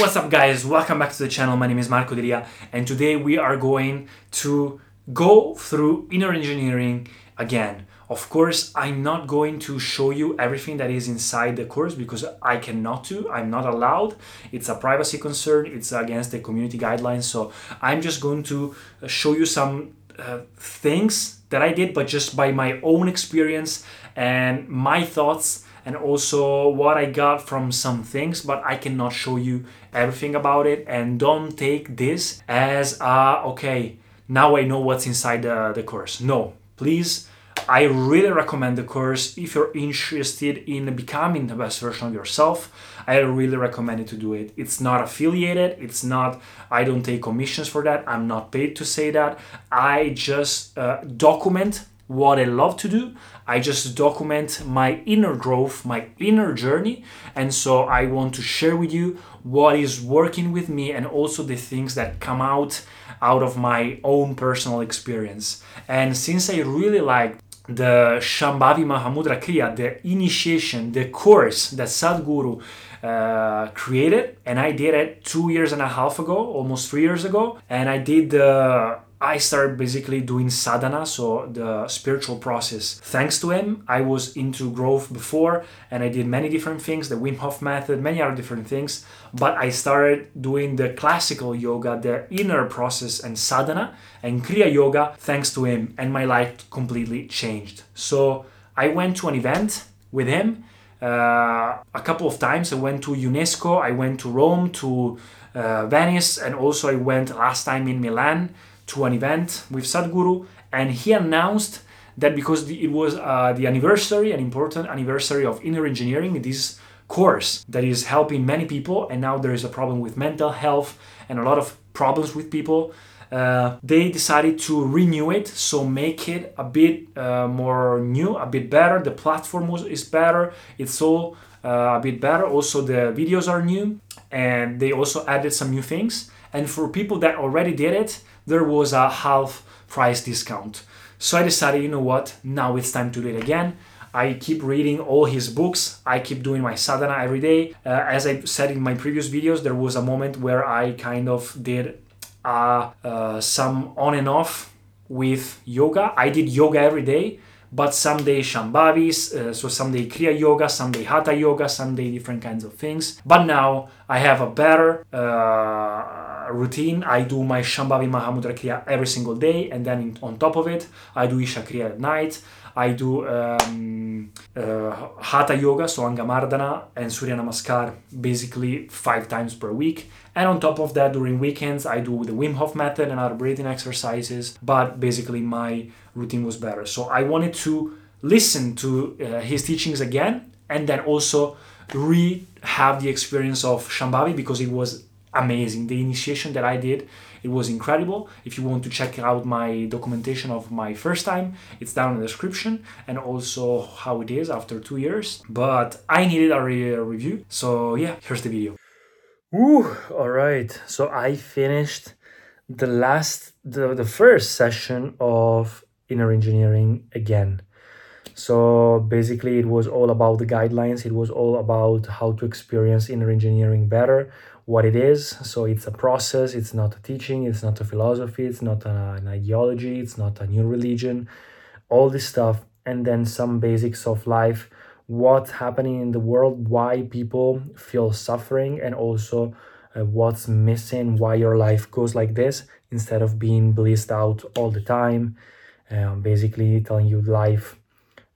What's up guys, welcome back to the channel, my name is Marco Delia and today we are going to go through inner engineering again. Of course, I'm not going to show you everything that is inside the course because I cannot do, I'm not allowed. It's a privacy concern, it's against the community guidelines. So I'm just going to show you some uh, things that I did, but just by my own experience and my thoughts and also what I got from some things, but I cannot show you everything about it. And don't take this as, uh, okay, now I know what's inside the, the course. No, please. I really recommend the course if you're interested in becoming the best version of yourself. I really recommend it to do it. It's not affiliated, it's not, I don't take commissions for that, I'm not paid to say that. I just uh, document what I love to do. I just document my inner growth, my inner journey. And so I want to share with you what is working with me and also the things that come out out of my own personal experience. And since I really like the Shambhavi Mahamudra Kriya, the initiation, the course that Sadhguru uh, created, and I did it two years and a half ago, almost three years ago, and I did the I started basically doing sadhana, so the spiritual process. Thanks to him, I was into growth before and I did many different things, the Wim Hof method, many other different things. But I started doing the classical yoga, the inner process and sadhana and Kriya Yoga thanks to him, and my life completely changed. So I went to an event with him uh, a couple of times. I went to UNESCO, I went to Rome, to uh, Venice, and also I went last time in Milan to an event with Sadhguru, and he announced that because it was uh, the anniversary, an important anniversary of inner engineering, this course that is helping many people, and now there is a problem with mental health and a lot of problems with people. Uh, they decided to renew it, so make it a bit uh, more new, a bit better. The platform was, is better. It's all uh, a bit better. Also, the videos are new, and they also added some new things. And for people that already did it, there was a half price discount. So I decided, you know what, now it's time to do it again. I keep reading all his books. I keep doing my sadhana every day. Uh, as I said in my previous videos, there was a moment where I kind of did uh, uh, some on and off with yoga. I did yoga every day, but some day Shambhavis, uh, so some day Kriya Yoga, some day Hatha Yoga, some day different kinds of things. But now I have a better uh, routine. I do my Shambhavi Mahamudra Kriya every single day, and then in, on top of it, I do Isha Kriya at night. I do um, uh, Hatha Yoga, so Angamardana and Surya Namaskar basically five times per week. And on top of that, during weekends, I do the Wim Hof method and other breathing exercises. But basically, my routine was better. So I wanted to listen to uh, his teachings again and then also re have the experience of Shambhavi because it was amazing. The initiation that I did, it was incredible. If you want to check out my documentation of my first time, it's down in the description and also how it is after two years. But I needed a, re- a review, so yeah, here's the video. Ooh, all right. So I finished the last, the, the first session of inner engineering again. So basically, it was all about the guidelines. It was all about how to experience inner engineering better, what it is. So it's a process, it's not a teaching, it's not a philosophy, it's not a, an ideology, it's not a new religion, all this stuff. And then some basics of life, what's happening in the world, why people feel suffering, and also uh, what's missing, why your life goes like this instead of being blissed out all the time. Um, basically, telling you life,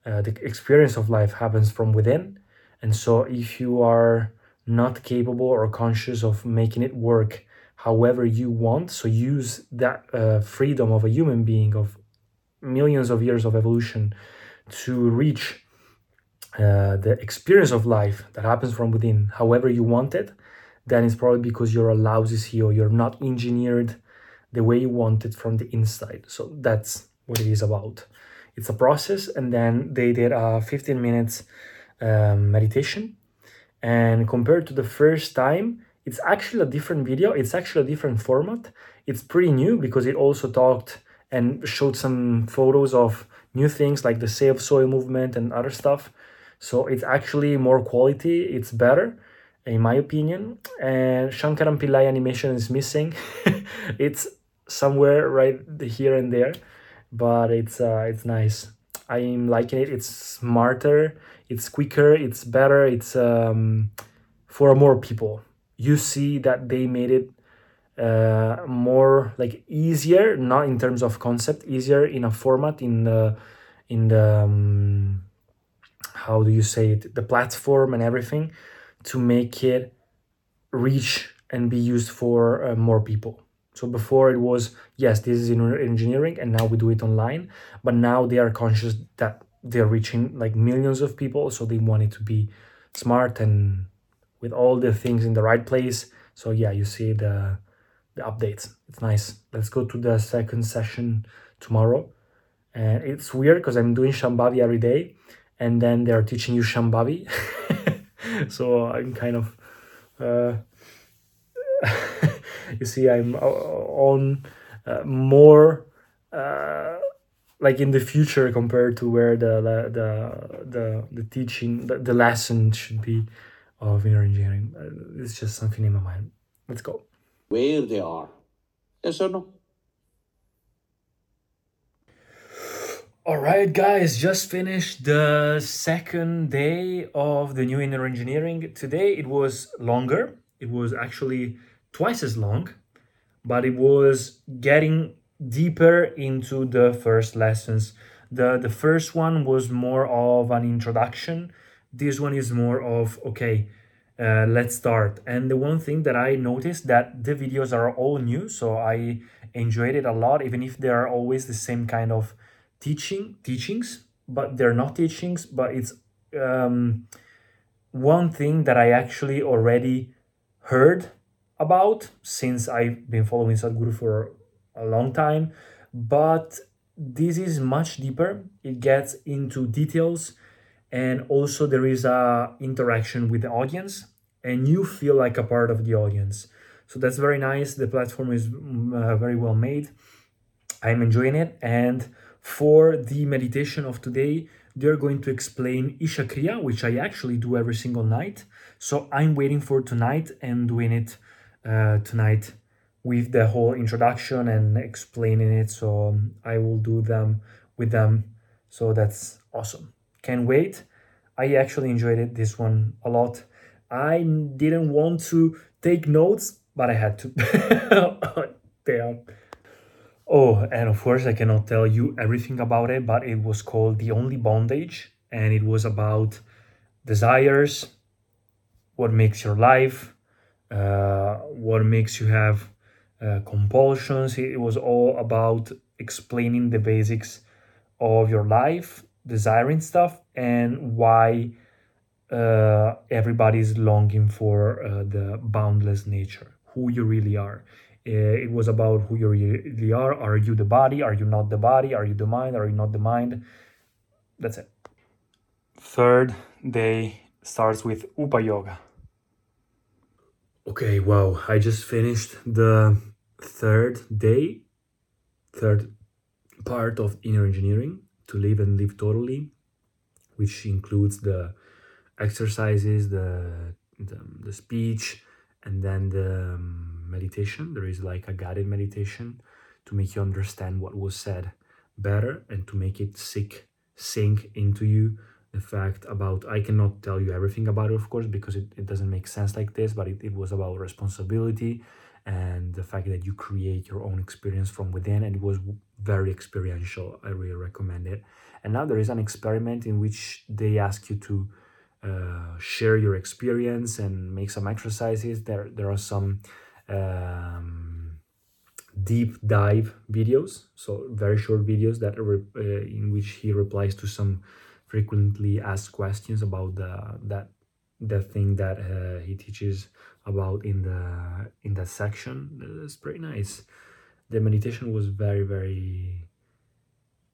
uh, the experience of life happens from within. And so, if you are not capable or conscious of making it work however you want. So use that uh, freedom of a human being of millions of years of evolution to reach uh, the experience of life that happens from within however you want it then it's probably because you're a lousy CEO. You're not engineered the way you want it from the inside. So that's what it is about. It's a process, and then they did a 15 minutes um, meditation and compared to the first time it's actually a different video it's actually a different format it's pretty new because it also talked and showed some photos of new things like the save soil movement and other stuff so it's actually more quality it's better in my opinion. And Shankaran Pillai animation is missing. it's somewhere right here and there, but it's uh, it's nice. I'm liking it. It's smarter, it's quicker, it's better, it's um, for more people. You see that they made it uh, more like easier, not in terms of concept, easier in a format in the in the um, how do you say it, the platform and everything to make it reach and be used for uh, more people. So before it was yes, this is in engineering, and now we do it online. But now they are conscious that they're reaching like millions of people, so they want it to be smart and with all the things in the right place. So yeah, you see the the updates. It's nice. Let's go to the second session tomorrow. And it's weird because I'm doing Shambhavi every day, and then they're teaching you Shambhavi. so I'm kind of. Uh, you see, I'm uh, on uh, more uh, like in the future compared to where the the the the, teaching the, the lesson should be of inner engineering. Uh, it's just something in my mind. Let's go. Where they are. Yes or no? All right, guys, just finished the second day of the new inner engineering. Today it was longer. It was actually twice as long, but it was getting deeper into the first lessons. The the first one was more of an introduction. This one is more of okay, uh, let's start. And the one thing that I noticed that the videos are all new, so I enjoyed it a lot, even if they are always the same kind of teaching teachings, but they're not teachings, but it's um, one thing that I actually already heard about since I've been following Sadhguru for a long time, but this is much deeper. It gets into details and also there is a interaction with the audience and you feel like a part of the audience. So that's very nice. The platform is mm, uh, very well made. I'm enjoying it and for the meditation of today, they're going to explain Isha Kriya, which I actually do every single night. So I'm waiting for tonight and doing it uh, tonight with the whole introduction and explaining it. So um, I will do them with them. So that's awesome. Can't wait. I actually enjoyed it, this one a lot. I didn't want to take notes, but I had to. Damn. Oh, and of course, I cannot tell you everything about it, but it was called The Only Bondage, and it was about desires, what makes your life, what makes you have uh, compulsions. It was all about explaining the basics of your life, desiring stuff, and why uh, everybody's longing for uh, the boundless nature, who you really are. Uh, it was about who you really are. Are you the body? Are you not the body? Are you the mind? Are you not the mind? That's it. Third day starts with Upa Yoga. Okay, wow. I just finished the third day, third part of inner engineering to live and live totally, which includes the exercises, the, the, the speech, and then the um, meditation. There is like a guided meditation to make you understand what was said better and to make it sink, sink into you fact about i cannot tell you everything about it of course because it, it doesn't make sense like this but it, it was about responsibility and the fact that you create your own experience from within and it was very experiential i really recommend it and now there is an experiment in which they ask you to uh, share your experience and make some exercises. There, there are some um, deep dive videos, so very short videos that are, uh, in which he replies to some frequently asked questions about the that the thing that uh, he teaches about in the in that section. It's pretty nice. The meditation was very very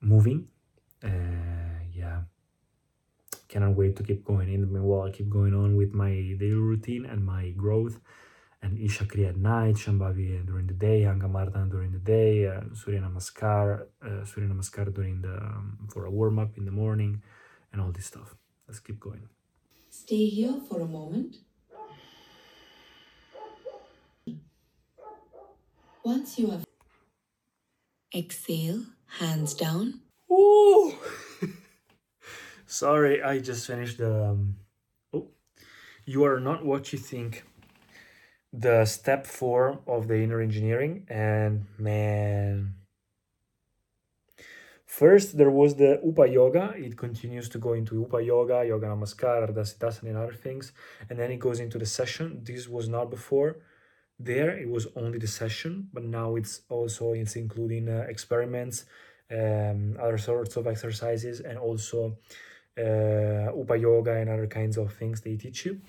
moving. Uh, yeah cannot wait to keep going. In meanwhile, I keep going on with my daily routine and my growth. And Isha Kriya at night, Shambhavi during the day, Angamardana during the day, uh, Surya Namaskar, uh, Surya Namaskar during the um, for a warm up in the morning, and all this stuff. Let's keep going. Stay here for a moment. Once you have exhale, hands down. Ooh. Sorry, I just finished the. Um, oh, you are not what you think. The step four of the inner engineering, and man First, there was the Upa Yoga. It continues to go into Upa Yoga, Yoga Namaskar, Ardhasitasana, and other things. And then it goes into the session. This was not before there it was only the session but now it's also it's including uh, experiments um, other sorts of exercises and also uh, upa yoga and other kinds of things they teach you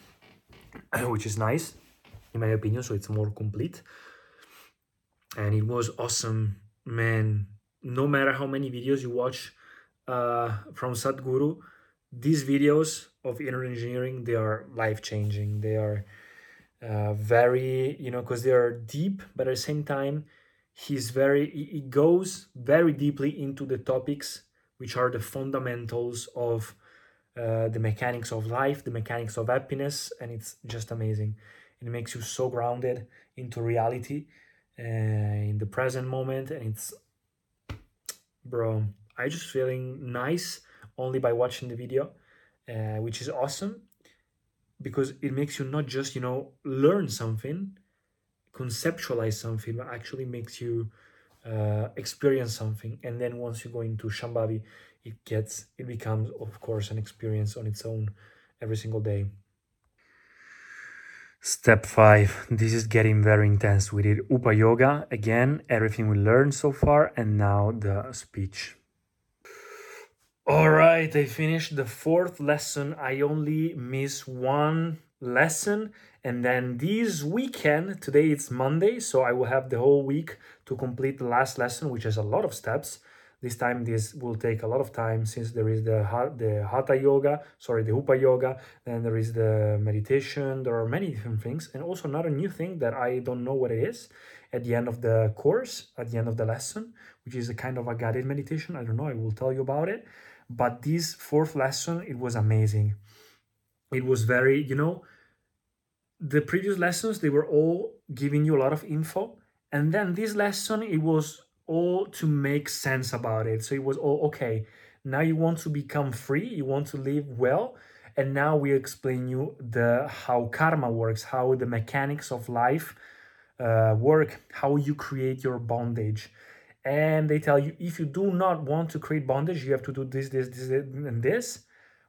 which is nice in my opinion so it's more complete and it was awesome man no matter how many videos you watch uh, from sadhguru these videos of inner engineering they are life changing they are uh, very you know because they are deep but at the same time he's very he goes very deeply into the topics which are the fundamentals of uh, the mechanics of life the mechanics of happiness and it's just amazing. It makes you so grounded into reality uh, in the present moment and it's bro i just feeling nice only by watching the video uh, which is awesome because it makes you not just you know learn something conceptualize something but actually makes you uh, experience something. And then once you go into shambhavi it gets it becomes of course an experience on its own every single day step five this is getting very intense we did upa yoga again everything we learned so far and now the speech all right, I finished the fourth lesson. I only miss one lesson. And then this weekend, today it's Monday, so I will have the whole week to complete the last lesson, which has a lot of steps. This time, this will take a lot of time since there is the the hatha yoga, sorry, the upa yoga. Then there is the meditation. There are many different things, and also another new thing that I don't know what it is. At the end of the course, at the end of the lesson, which is a kind of a guided meditation. I don't know. I will tell you about it but this fourth lesson it was amazing it was very you know the previous lessons they were all giving you a lot of info and then this lesson it was all to make sense about it. So it was all okay now you want to become free you want to live well and now we explain you the how karma works how the mechanics of life uh, work how you create your bondage. And they tell you if you do not want to create bondage you have to do this this this and this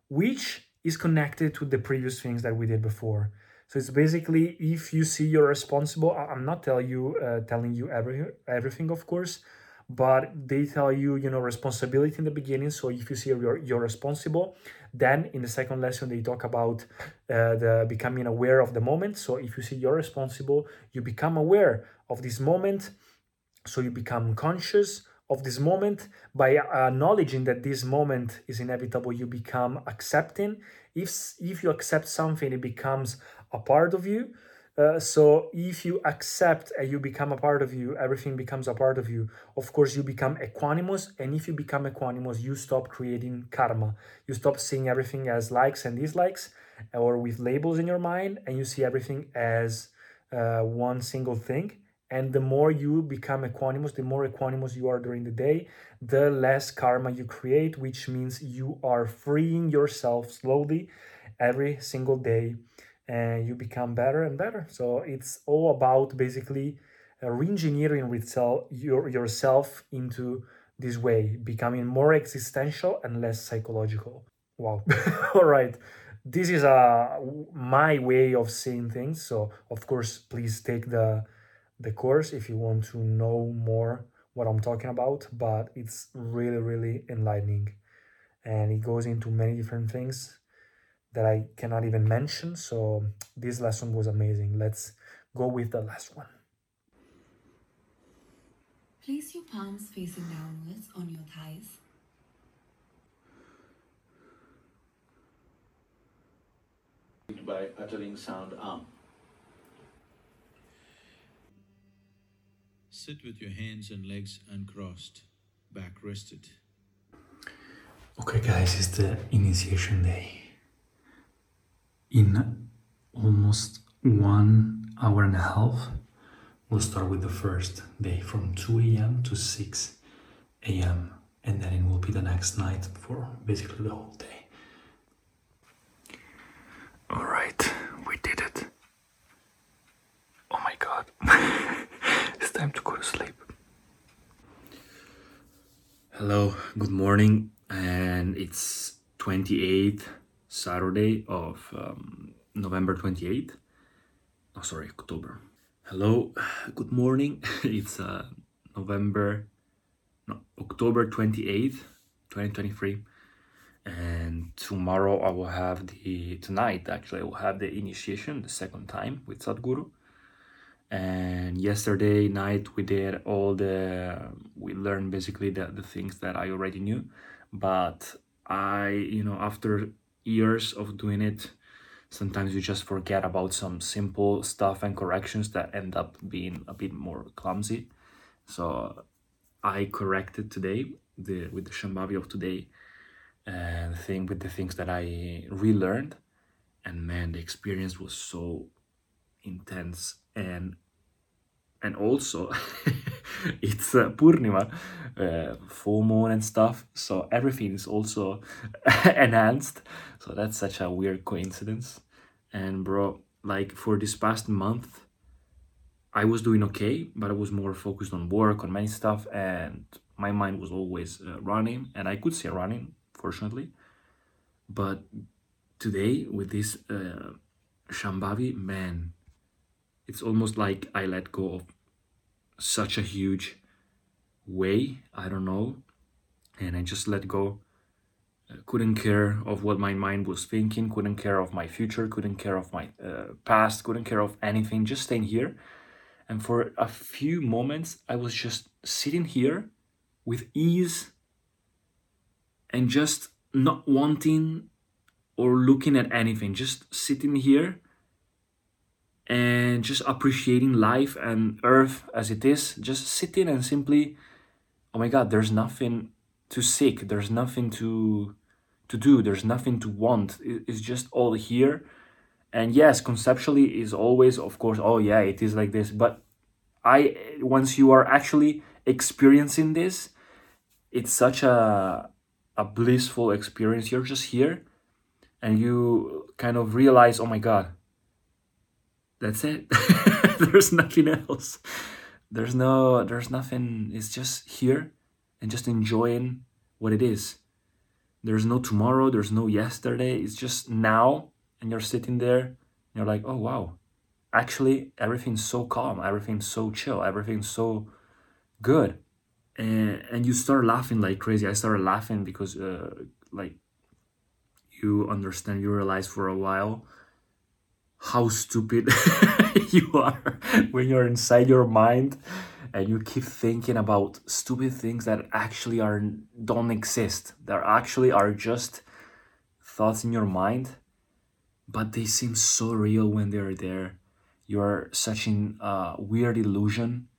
which is connected to the previous things that we did before so it's basically if you see you're responsible i'm not telling you uh, telling you every, everything of course but they tell you you know responsibility in the beginning so if you see you're, you're responsible then in the second lesson they talk about uh, the becoming aware of the moment so if you see you're responsible you become aware of this moment so you become conscious of this moment by acknowledging that this moment is inevitable. You become accepting. If if you accept something, it becomes a part of you. Uh, so if you accept and you become a part of you, everything becomes a part of you. Of course, you become equanimous, and if you become equanimous, you stop creating karma. You stop seeing everything as likes and dislikes, or with labels in your mind, and you see everything as uh, one single thing and the more you become equanimous the more equanimous you are during the day the less karma you create which means you are freeing yourself slowly every single day and you become better and better. So it's all about basically uh, re-engineering yourself, your, yourself into this way becoming more existential and less psychological. Wow. All right. This is uh, my way of seeing things. So of course please take the the course if you want to know more what I'm talking about, but it's really, really enlightening. And it goes into many different things that I cannot even mention. So this lesson was amazing. Let's go with the last one. Place your palms facing downwards on your thighs. By uttering sound um. Sit with your hands and legs uncrossed, back rested. Okay, guys, it's the initiation day. In almost one hour and a half, We'll start with the first day from 2 a.m. to 6 a.m. and then it will be the next night for basically the whole day. All right, we did it. Oh my god. it's time to go to sleep. Hello, good morning, and it's 28th Saturday of um, November 28th. Oh, sorry, October. Hello, good morning. It's uh, November, no, October 28th, 2023. And tomorrow I will have the, tonight actually, I will have the initiation the second time with Sadhguru. And yesterday night we did all the, we learned basically the, the things that I already knew. But I, you know, after years of doing it, sometimes you just forget about some simple stuff and corrections that end up being a bit more clumsy. So I corrected today the with the Shambhavi of today and the thing with the things that I relearned. And man, the experience was so intense and and also it's uh, Purnima, uh, full moon and stuff. So everything is also enhanced. So that's such a weird coincidence. And bro, like for this past month, I was doing okay, but I was more focused on work, on many stuff, and my mind was always uh, running, and I could see running, fortunately. But today, with this uh, Shambhavi, man, it's almost like I let go of such a huge way, I don't know, and I just let go. Uh, couldn't care of what my mind was thinking, couldn't care of my future, couldn't care of my uh, past, couldn't care of anything, just staying here. And for a few moments, I was just sitting here with ease and just not wanting or looking at anything, just sitting here and just appreciating life and earth as it is, just sitting and simply, oh my God, there's nothing to seek, there's nothing to to do, there's nothing to want. It's just all here. And yes, conceptually is always, of course, oh yeah, it is like this. But I once you are actually experiencing this, it's such a a blissful experience. You're just here and you kind of realize, oh my God, that's it. there's nothing else. There's no there's nothing it's just here and just enjoying what it is. There's no tomorrow, there's no yesterday. It's just now and you're sitting there and you're like, "Oh wow. Actually, everything's so calm, everything's so chill, everything's so good." And and you start laughing like crazy. I started laughing because uh like you understand, you realize for a while how stupid you are when you're inside your mind and you keep thinking about stupid things that actually are don't exist that actually are just thoughts in your mind but they seem so real when they're there. You're such in a weird illusion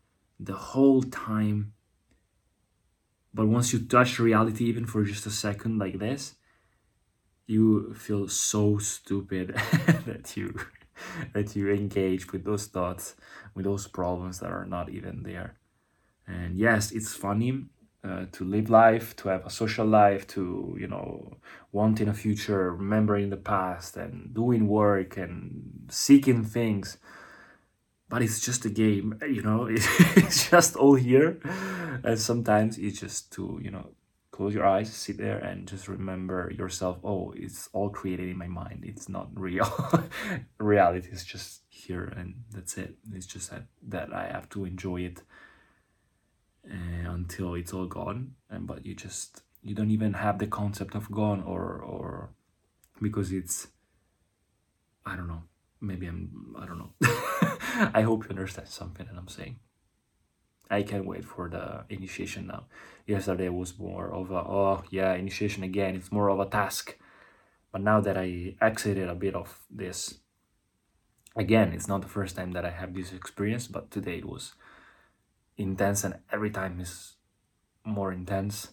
the whole time. But once you touch reality even for just a second like this you feel so stupid that you that you engage with those thoughts with those problems that are not even there. And yes it's funny uh, to live life to have a social life to you know wanting a future remembering the past and doing work and seeking things. But it's just a game you know it's just all here. And sometimes it's just to you know close your eyes sit there and just remember yourself oh it's all created in my mind. It's not real. Reality is just here and that's it. It's just that, that i have to enjoy it uh, until it's all gone. And but you just you don't even have the concept of gone or or because it's i don't know. Maybe i'm i don't know. I hope you understand something that i'm saying I can't wait for the initiation now. Yesterday was more of a, oh yeah, initiation again. It's more of a task. But now that I exited a bit of this, again, it's not the first time that I have this experience, but today it was intense and every time is more intense.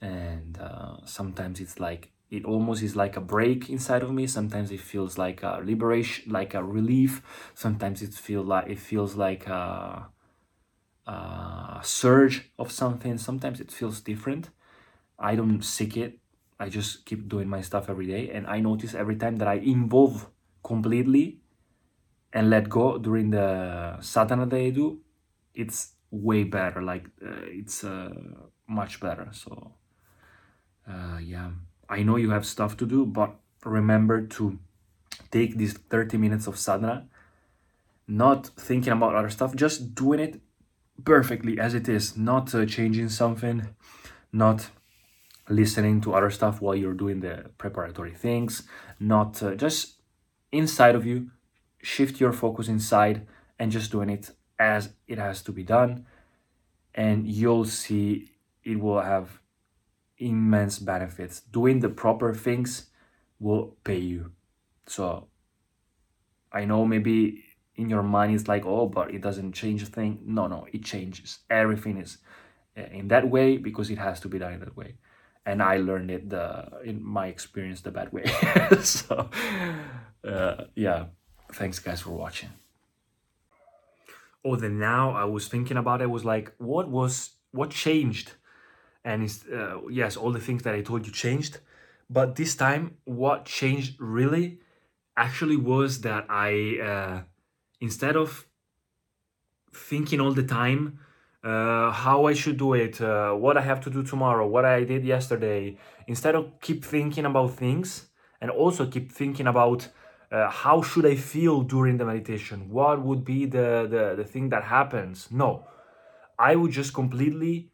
And uh, sometimes it's like it almost is like a break inside of me sometimes it feels like a liberation like a relief sometimes it feel like it feels like a, a surge of something. Sometimes it feels different. I don't seek it. I just keep doing my stuff every day. And i notice every time that i involve completely and let go during the sadhana that i do it's way better. Like uh, it's uh, much better. So uh, yeah. I know you have stuff to do, but remember to take these 30 minutes of sadhana, not thinking about other stuff, just doing it perfectly as it is, not uh, changing something, not listening to other stuff while you're doing the preparatory things, not uh, just inside of you, shift your focus inside and just doing it as it has to be done. And you'll see it will have immense benefits. Doing the proper things will pay you. So I know maybe in your mind it's like, oh, but it doesn't change a thing. No, no, it changes. Everything is eh, in that way because it has to be done in that way. And I learned it the in my experience the bad way. so uh, yeah, thanks guys for watching. Oh, then now I was thinking about it. Was like, what was what changed? and it's, uh, yes all the things that i told you changed but this time what changed really actually was that i uh, instead of thinking all the time uh, how i should do it uh, what i have to do tomorrow what i did yesterday instead of keep thinking about things and also keep thinking about uh, how should i feel during the meditation? What would be the, the the thing that happens? No. I would just completely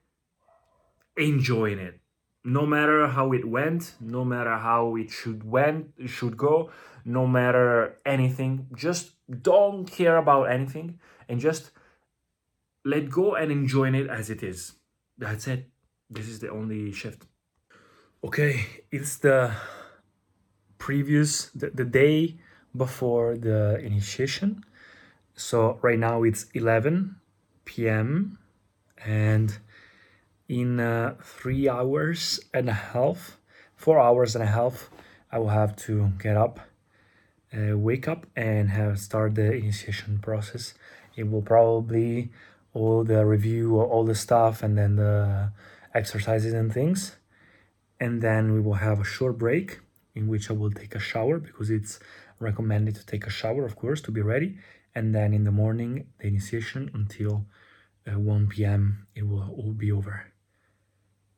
enjoying it. No matter how it went no matter how it should went should go no matter anything. Just don't care about anything and just let go and enjoy it as it is. That's it. This is the only shift. Okay it's the previous the, the day before the initiation. So right now it's 11 p.m and in uh, three hours and a half, four hours and a half, I will have to get up, uh, wake up, and have start the initiation process. It will probably all the review, all the stuff, and then the exercises and things, and then we will have a short break in which I will take a shower because it's recommended to take a shower, of course, to be ready, and then in the morning the initiation until uh, 1 p.m. it will all be over.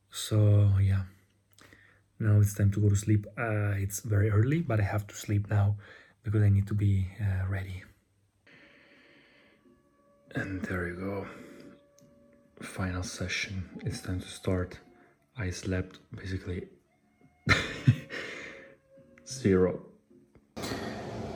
So yeah. Now it's time to go to sleep. Uh, it's very early but i have to sleep now because i need to be uh, ready. And there you go. Final session. It's time to start. I slept basically. Zero.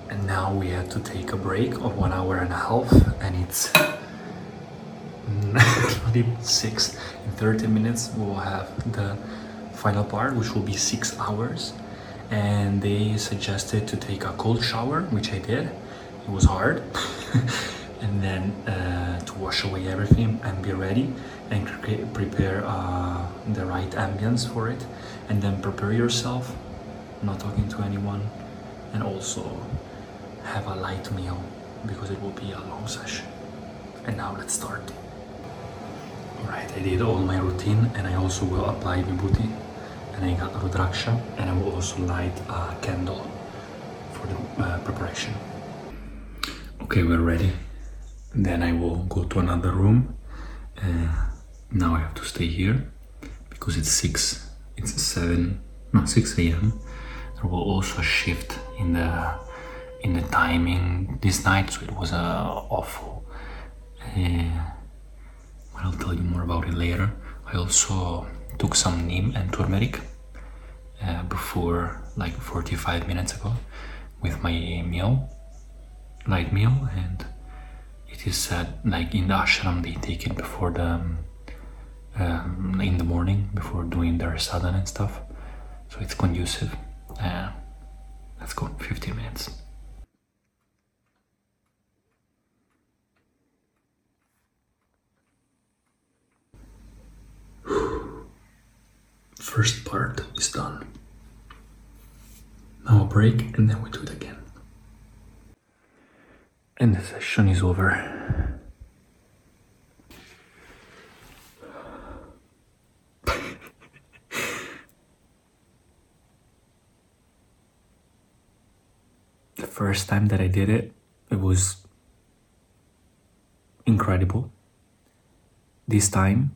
And now we had to take a break of one hour and a half and it's not even six. In 30 minutes we will have the final part which will be six hours and they suggested to take a cold shower which i did. It was hard. And then uh, to wash away everything and be ready and prepare uh, the right ambience for it. And then prepare yourself not talking to anyone and also have a light meal because it will be a long session. And now let's start. All right I did all my routine and I also will apply Vibhuti and I got Rudraksha and I will also light a candle for the uh, preparation. Okay, we're ready. Then I will go to another room. Uh, now I have to stay here because it's 6, it's 7, no 6 a.m. There will also a shift in the in the timing this night, so it was uh, awful. Uh, I'll tell you more about it later. I also took some neem and turmeric uh, before, like 45 minutes ago, with my meal, light meal, and it is said, like in the ashram, they take it before the um, in the morning before doing their sadhana and stuff. So it's conducive. Uh, let's go, 15 minutes. First part is done. Now a break and then we do it again. And the session is over. the first time that I did it, it was incredible. This time,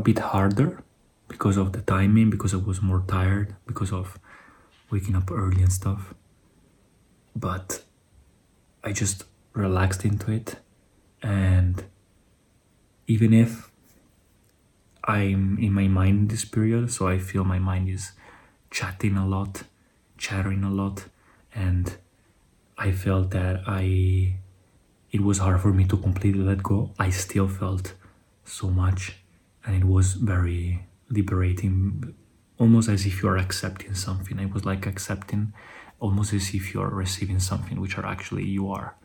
a bit harder because of the timing, because I was more tired, because of waking up early and stuff. But I just relaxed into it, and even if I'm in my mind this period, so I feel my mind is chatting a lot, chattering a lot, and I felt that I it was hard for me to completely let go. I still felt so much, and it was very liberating, almost as if you are accepting something. it was like accepting, almost as if you are receiving something, which are actually you are,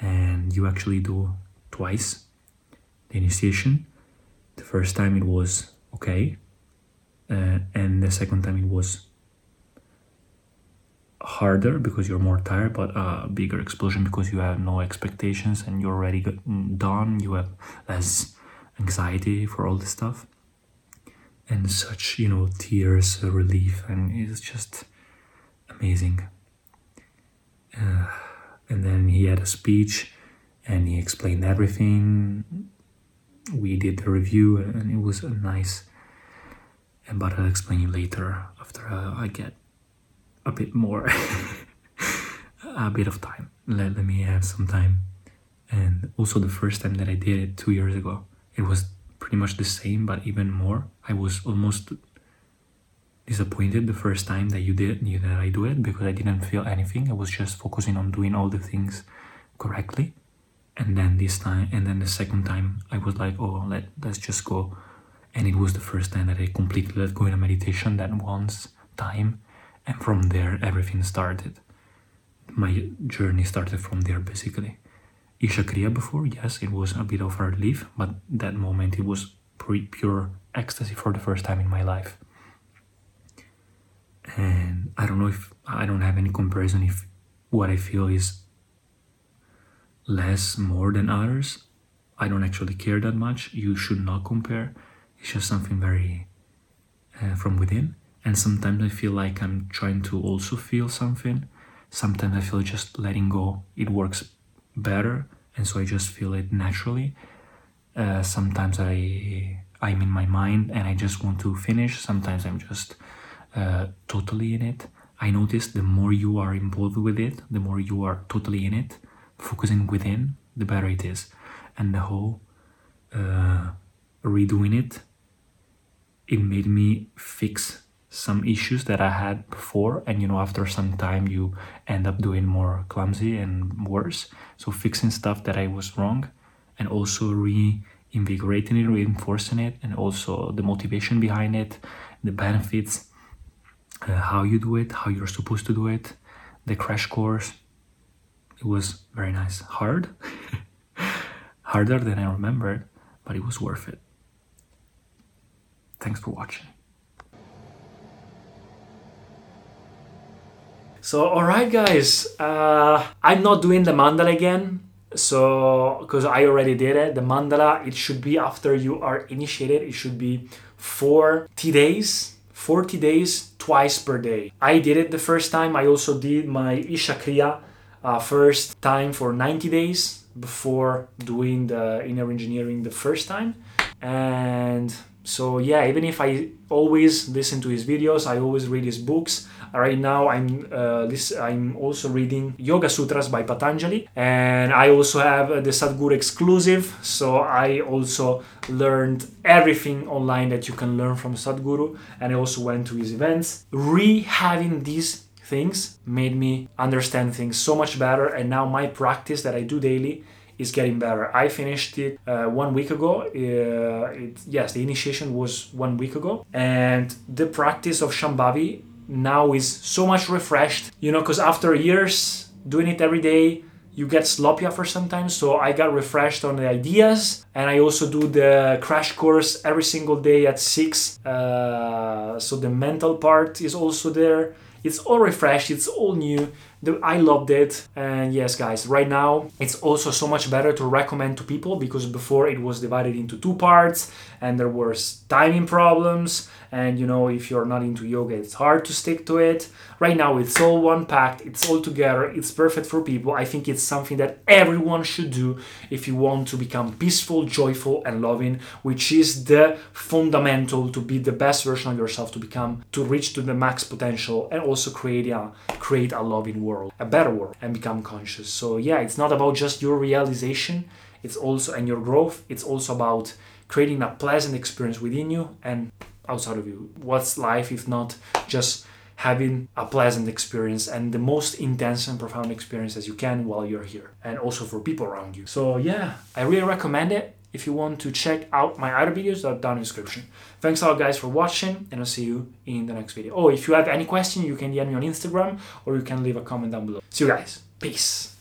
and you actually do twice the initiation. The first time it was okay, uh, and the second time it was harder because you're more tired, but a bigger explosion because you have no expectations and you're already done. You have less anxiety for all this stuff, and such you know tears, uh, relief, and it's just amazing. Uh, and then he had a speech, and he explained everything. We did the review, and it was a nice. But I'll explain you later after uh, I get a bit more a bit of time let, let me have some time and also the first time that i did it two years ago it was pretty much the same but even more. I was almost disappointed the first time that you did you that i do it because i didn't feel anything. I was just focusing on doing all the things correctly. And then this time and then the second time i was like oh let, let's just go. And it was the first time that i completely let go in a meditation that once time and from there everything started. My journey started from there basically isha kriya before yes it was a bit of a relief but that moment it was pure ecstasy for the first time in my life. And i don't know if i don't have any comparison if what i feel is less more than others. I don't actually care that much. You should not compare. It's just something very uh, from within. And sometimes I feel like I'm trying to also feel something. Sometimes I feel just letting go, it works better, and so I just feel it naturally. Uh, sometimes I I'm in my mind and I just want to finish. Sometimes I'm just uh, totally in it. I notice the more you are involved with it, the more you are totally in it, focusing within, the better it is. And the whole uh, redoing it, it made me fix some issues that I had before, and you know, after some time, you end up doing more clumsy and worse. So, fixing stuff that I was wrong and also reinvigorating it, reinforcing it, and also the motivation behind it, the benefits, uh, how you do it, how you're supposed to do it, the crash course. It was very nice. Hard, harder than I remembered, but it was worth it. Thanks for watching. So, alright, guys, uh, I'm not doing the mandala again. So, because I already did it, the mandala, it should be after you are initiated, it should be 40 days, 40 days, twice per day. I did it the first time. I also did my Isha Kriya uh, first time for 90 days before doing the inner engineering the first time. And so, yeah, even if I always listen to his videos, I always read his books. Right now i'm uh, this i'm also reading yoga sutras by patanjali. And i also have the sadhguru exclusive. So i also learned everything online that you can learn from sadhguru. And i also went to his events. Re-having these things made me understand things so much better. And now my practice that i do daily is getting better. I finished it uh, one week ago. Uh, it, yes, the initiation was one week ago, and the practice of Shambhavi now is so much refreshed, you know, because after years doing it every day, you get sloppy after sometimes. So I got refreshed on the ideas, and I also do the crash course every single day at six. Uh, so the mental part is also there. It's all refreshed. It's all new. I loved it. And yes, guys, right now it's also so much better to recommend to people because before it was divided into two parts and there was timing problems. And you know, if you're not into yoga, it's hard to stick to it. Right now, it's all one packed, it's all together, it's perfect for people. I think it's something that everyone should do if you want to become peaceful, joyful, and loving, which is the fundamental to be the best version of yourself, to become, to reach to the max potential, and also create a create a loving world, a better world, and become conscious. So yeah, it's not about just your realization, it's also and your growth. It's also about creating a pleasant experience within you and outside of you. What's life if not just having a pleasant experience and the most intense and profound experience as you can while you're here and also for people around you. So yeah, I really recommend it. If you want to check out my other videos, they're down in the description. Thanks a lot guys for watching and I'll see you in the next video. Oh, if you have any question, you can DM me on Instagram or you can leave a comment down below. See you guys. Peace.